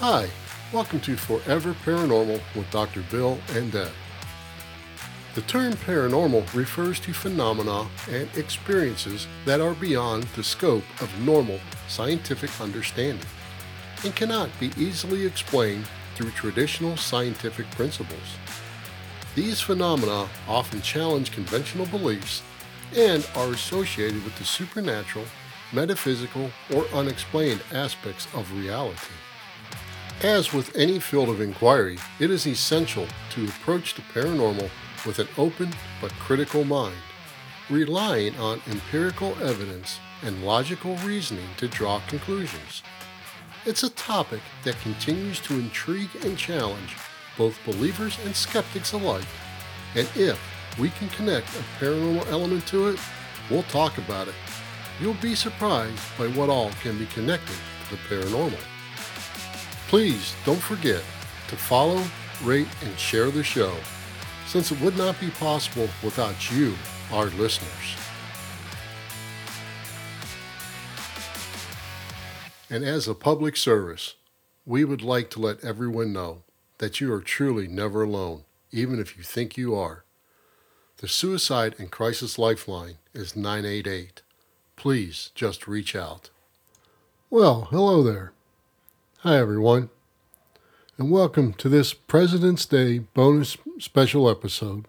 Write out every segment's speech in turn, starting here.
Hi, welcome to Forever Paranormal with Dr. Bill and Deb. The term paranormal refers to phenomena and experiences that are beyond the scope of normal scientific understanding and cannot be easily explained through traditional scientific principles. These phenomena often challenge conventional beliefs and are associated with the supernatural, metaphysical, or unexplained aspects of reality. As with any field of inquiry, it is essential to approach the paranormal with an open but critical mind, relying on empirical evidence and logical reasoning to draw conclusions. It's a topic that continues to intrigue and challenge both believers and skeptics alike, and if we can connect a paranormal element to it, we'll talk about it. You'll be surprised by what all can be connected to the paranormal. Please don't forget to follow, rate, and share the show, since it would not be possible without you, our listeners. And as a public service, we would like to let everyone know that you are truly never alone, even if you think you are. The Suicide and Crisis Lifeline is 988. Please just reach out. Well, hello there. Hi, everyone, and welcome to this President's Day bonus special episode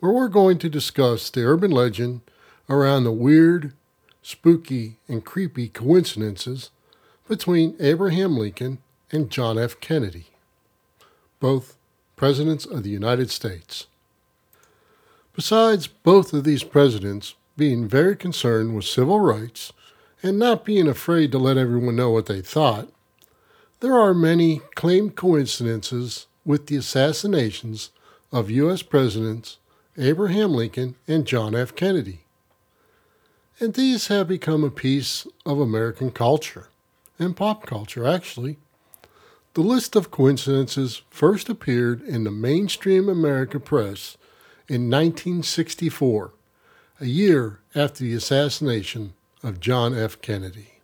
where we're going to discuss the urban legend around the weird, spooky, and creepy coincidences between Abraham Lincoln and John F. Kennedy, both Presidents of the United States. Besides both of these presidents being very concerned with civil rights and not being afraid to let everyone know what they thought, there are many claimed coincidences with the assassinations of U.S. Presidents Abraham Lincoln and John F. Kennedy. And these have become a piece of American culture, and pop culture actually. The list of coincidences first appeared in the mainstream American press in 1964, a year after the assassination of John F. Kennedy.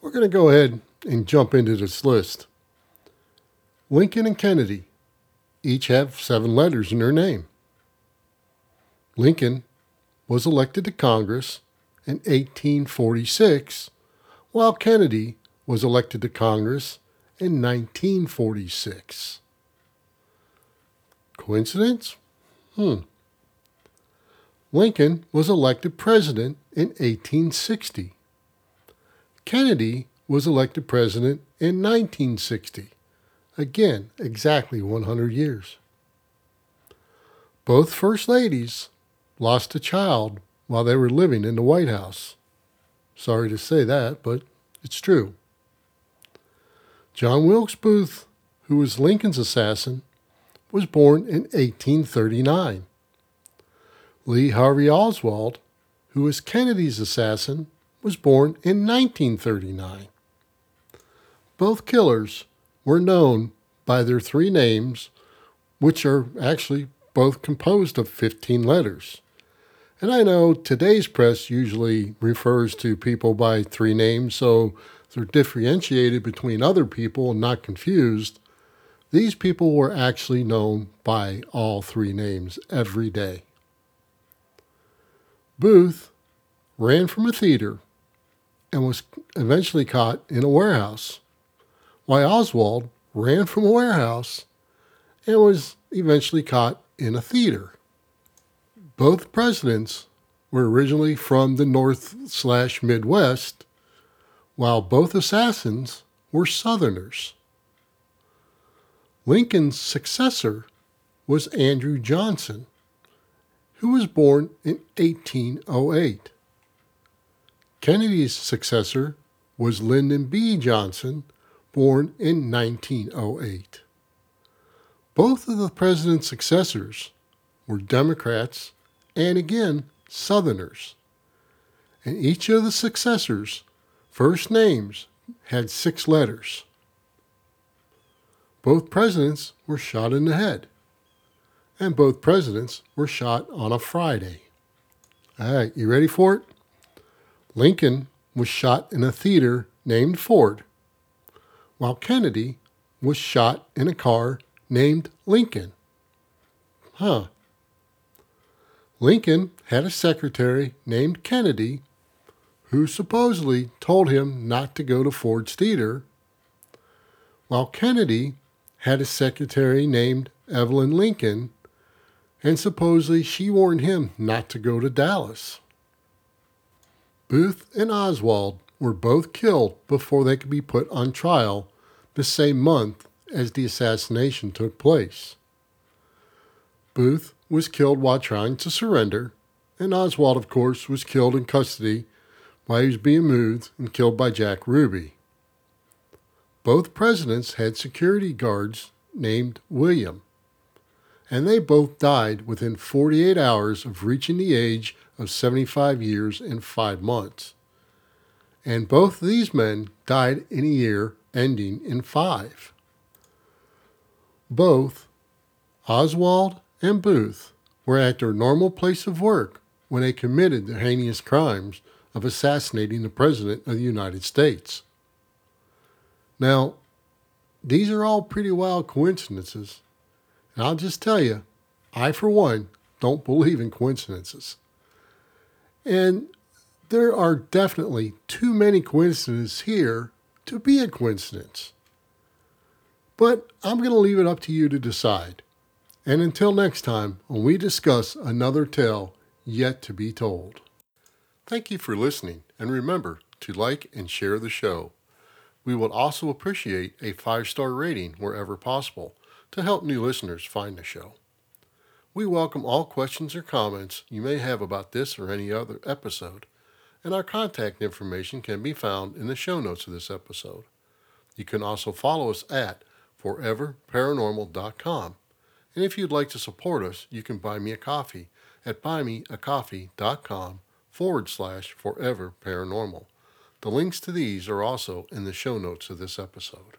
We're going to go ahead and jump into this list. Lincoln and Kennedy each have seven letters in their name. Lincoln was elected to Congress in 1846, while Kennedy was elected to Congress in 1946. Coincidence? Hmm. Lincoln was elected president in 1860. Kennedy was elected president in 1960. Again, exactly 100 years. Both First Ladies lost a child while they were living in the White House. Sorry to say that, but it's true. John Wilkes Booth, who was Lincoln's assassin, was born in 1839. Lee Harvey Oswald, who was Kennedy's assassin, was born in 1939. Both killers were known by their three names, which are actually both composed of 15 letters. And I know today's press usually refers to people by three names, so they're differentiated between other people and not confused. These people were actually known by all three names every day. Booth ran from a theater and was eventually caught in a warehouse why Oswald ran from a warehouse and was eventually caught in a theater. Both presidents were originally from the North slash Midwest, while both assassins were Southerners. Lincoln's successor was Andrew Johnson, who was born in 1808. Kennedy's successor was Lyndon B. Johnson, born in 1908. Both of the president's successors were Democrats and again Southerners. And each of the successors' first names had six letters. Both presidents were shot in the head, and both presidents were shot on a Friday. All right, you ready for it? Lincoln was shot in a theater named Ford while Kennedy was shot in a car named Lincoln. Huh. Lincoln had a secretary named Kennedy who supposedly told him not to go to Ford's Theater, while Kennedy had a secretary named Evelyn Lincoln, and supposedly she warned him not to go to Dallas. Booth and Oswald were both killed before they could be put on trial the same month as the assassination took place. Booth was killed while trying to surrender, and Oswald, of course, was killed in custody while he was being moved and killed by Jack Ruby. Both presidents had security guards named William, and they both died within 48 hours of reaching the age of 75 years and 5 months. And both these men died in a year ending in 5. Both Oswald and Booth were at their normal place of work when they committed the heinous crimes of assassinating the President of the United States. Now, these are all pretty wild coincidences, and I'll just tell you, I, for one, don't believe in coincidences. And there are definitely too many coincidences here to be a coincidence. But I'm going to leave it up to you to decide. And until next time, when we discuss another tale yet to be told. Thank you for listening, and remember to like and share the show. We would also appreciate a five star rating wherever possible to help new listeners find the show. We welcome all questions or comments you may have about this or any other episode, and our contact information can be found in the show notes of this episode. You can also follow us at foreverparanormal.com. And if you'd like to support us, you can buy me a coffee at buymeacoffee.com forward slash forever paranormal. The links to these are also in the show notes of this episode.